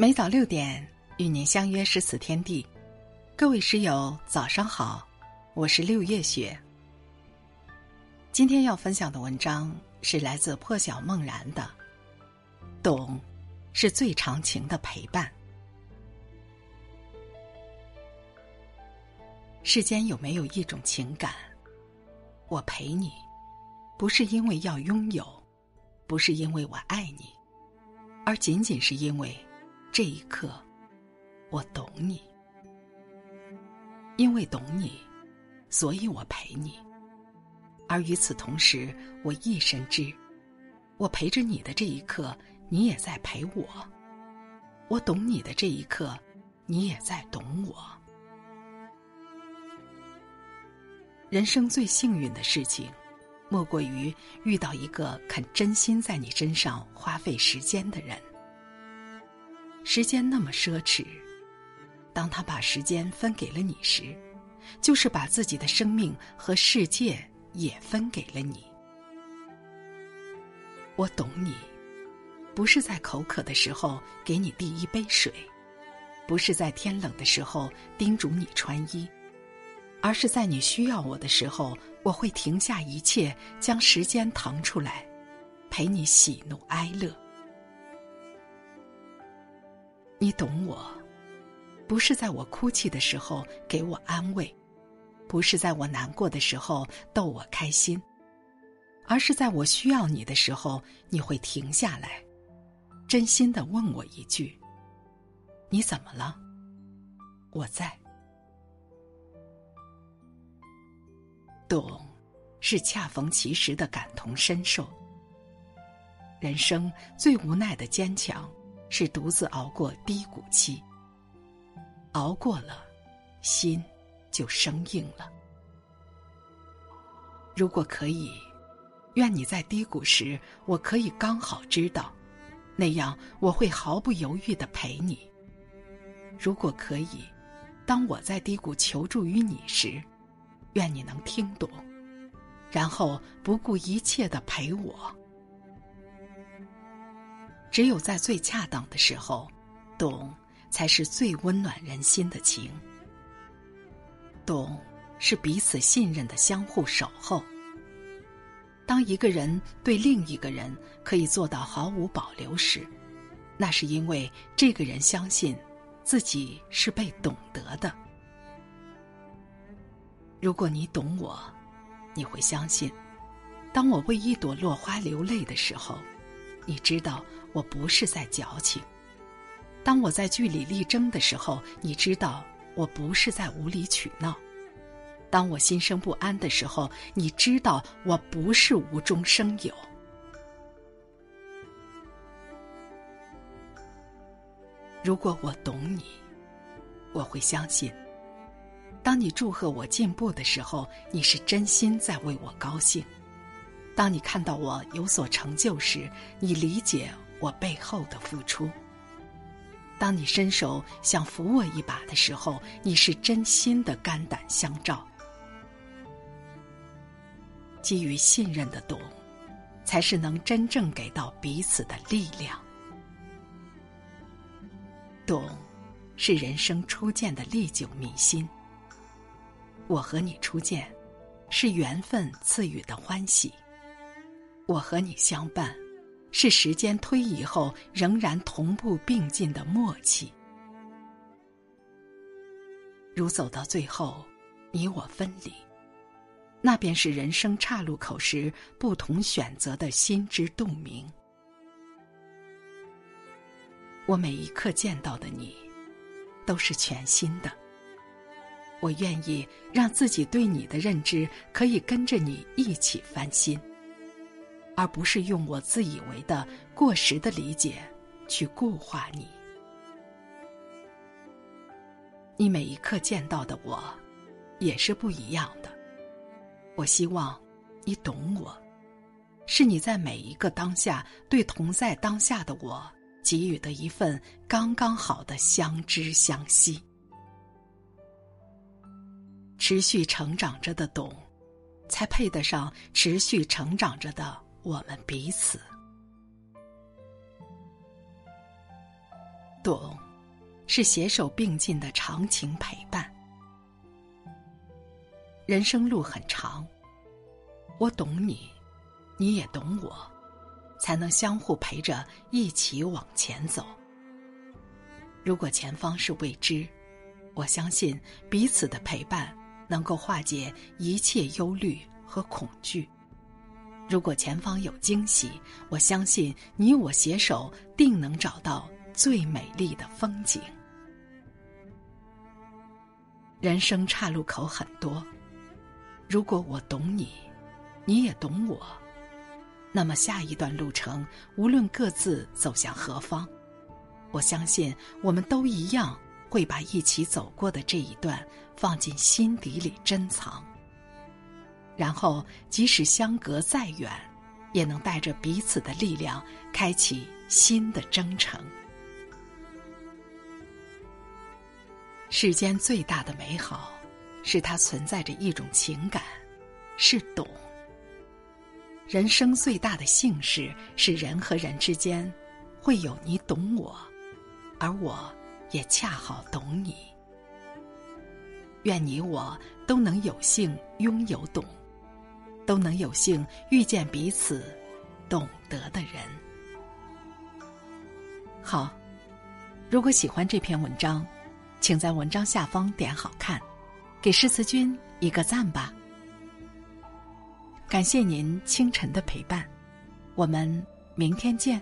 每早六点与您相约诗词天地，各位诗友早上好，我是六月雪。今天要分享的文章是来自破晓梦然的《懂，是最长情的陪伴》。世间有没有一种情感，我陪你，不是因为要拥有，不是因为我爱你，而仅仅是因为。这一刻，我懂你，因为懂你，所以我陪你。而与此同时，我亦深知，我陪着你的这一刻，你也在陪我；我懂你的这一刻，你也在懂我。人生最幸运的事情，莫过于遇到一个肯真心在你身上花费时间的人。时间那么奢侈，当他把时间分给了你时，就是把自己的生命和世界也分给了你。我懂你，不是在口渴的时候给你递一杯水，不是在天冷的时候叮嘱你穿衣，而是在你需要我的时候，我会停下一切，将时间腾出来，陪你喜怒哀乐。你懂我，不是在我哭泣的时候给我安慰，不是在我难过的时候逗我开心，而是在我需要你的时候，你会停下来，真心的问我一句：“你怎么了？”我在。懂，是恰逢其时的感同身受。人生最无奈的坚强。是独自熬过低谷期，熬过了，心就生硬了。如果可以，愿你在低谷时，我可以刚好知道，那样我会毫不犹豫的陪你。如果可以，当我在低谷求助于你时，愿你能听懂，然后不顾一切的陪我。只有在最恰当的时候，懂才是最温暖人心的情。懂是彼此信任的相互守候。当一个人对另一个人可以做到毫无保留时，那是因为这个人相信自己是被懂得的。如果你懂我，你会相信，当我为一朵落花流泪的时候。你知道我不是在矫情，当我在据理力争的时候，你知道我不是在无理取闹；当我心生不安的时候，你知道我不是无中生有。如果我懂你，我会相信，当你祝贺我进步的时候，你是真心在为我高兴。当你看到我有所成就时，你理解我背后的付出。当你伸手想扶我一把的时候，你是真心的肝胆相照。基于信任的懂，才是能真正给到彼此的力量。懂，是人生初见的历久弥新。我和你初见，是缘分赐予的欢喜。我和你相伴，是时间推移后仍然同步并进的默契。如走到最后，你我分离，那便是人生岔路口时不同选择的心知肚明。我每一刻见到的你，都是全新的。我愿意让自己对你的认知可以跟着你一起翻新。而不是用我自以为的过时的理解去固化你。你每一刻见到的我，也是不一样的。我希望你懂我，是你在每一个当下对同在当下的我给予的一份刚刚好的相知相惜。持续成长着的懂，才配得上持续成长着的。我们彼此，懂，是携手并进的长情陪伴。人生路很长，我懂你，你也懂我，才能相互陪着一起往前走。如果前方是未知，我相信彼此的陪伴能够化解一切忧虑和恐惧。如果前方有惊喜，我相信你我携手定能找到最美丽的风景。人生岔路口很多，如果我懂你，你也懂我，那么下一段路程，无论各自走向何方，我相信我们都一样会把一起走过的这一段放进心底里珍藏。然后，即使相隔再远，也能带着彼此的力量，开启新的征程。世间最大的美好，是它存在着一种情感，是懂。人生最大的幸事，是人和人之间，会有你懂我，而我也恰好懂你。愿你我都能有幸拥有懂。都能有幸遇见彼此懂得的人。好，如果喜欢这篇文章，请在文章下方点好看，给诗词君一个赞吧。感谢您清晨的陪伴，我们明天见。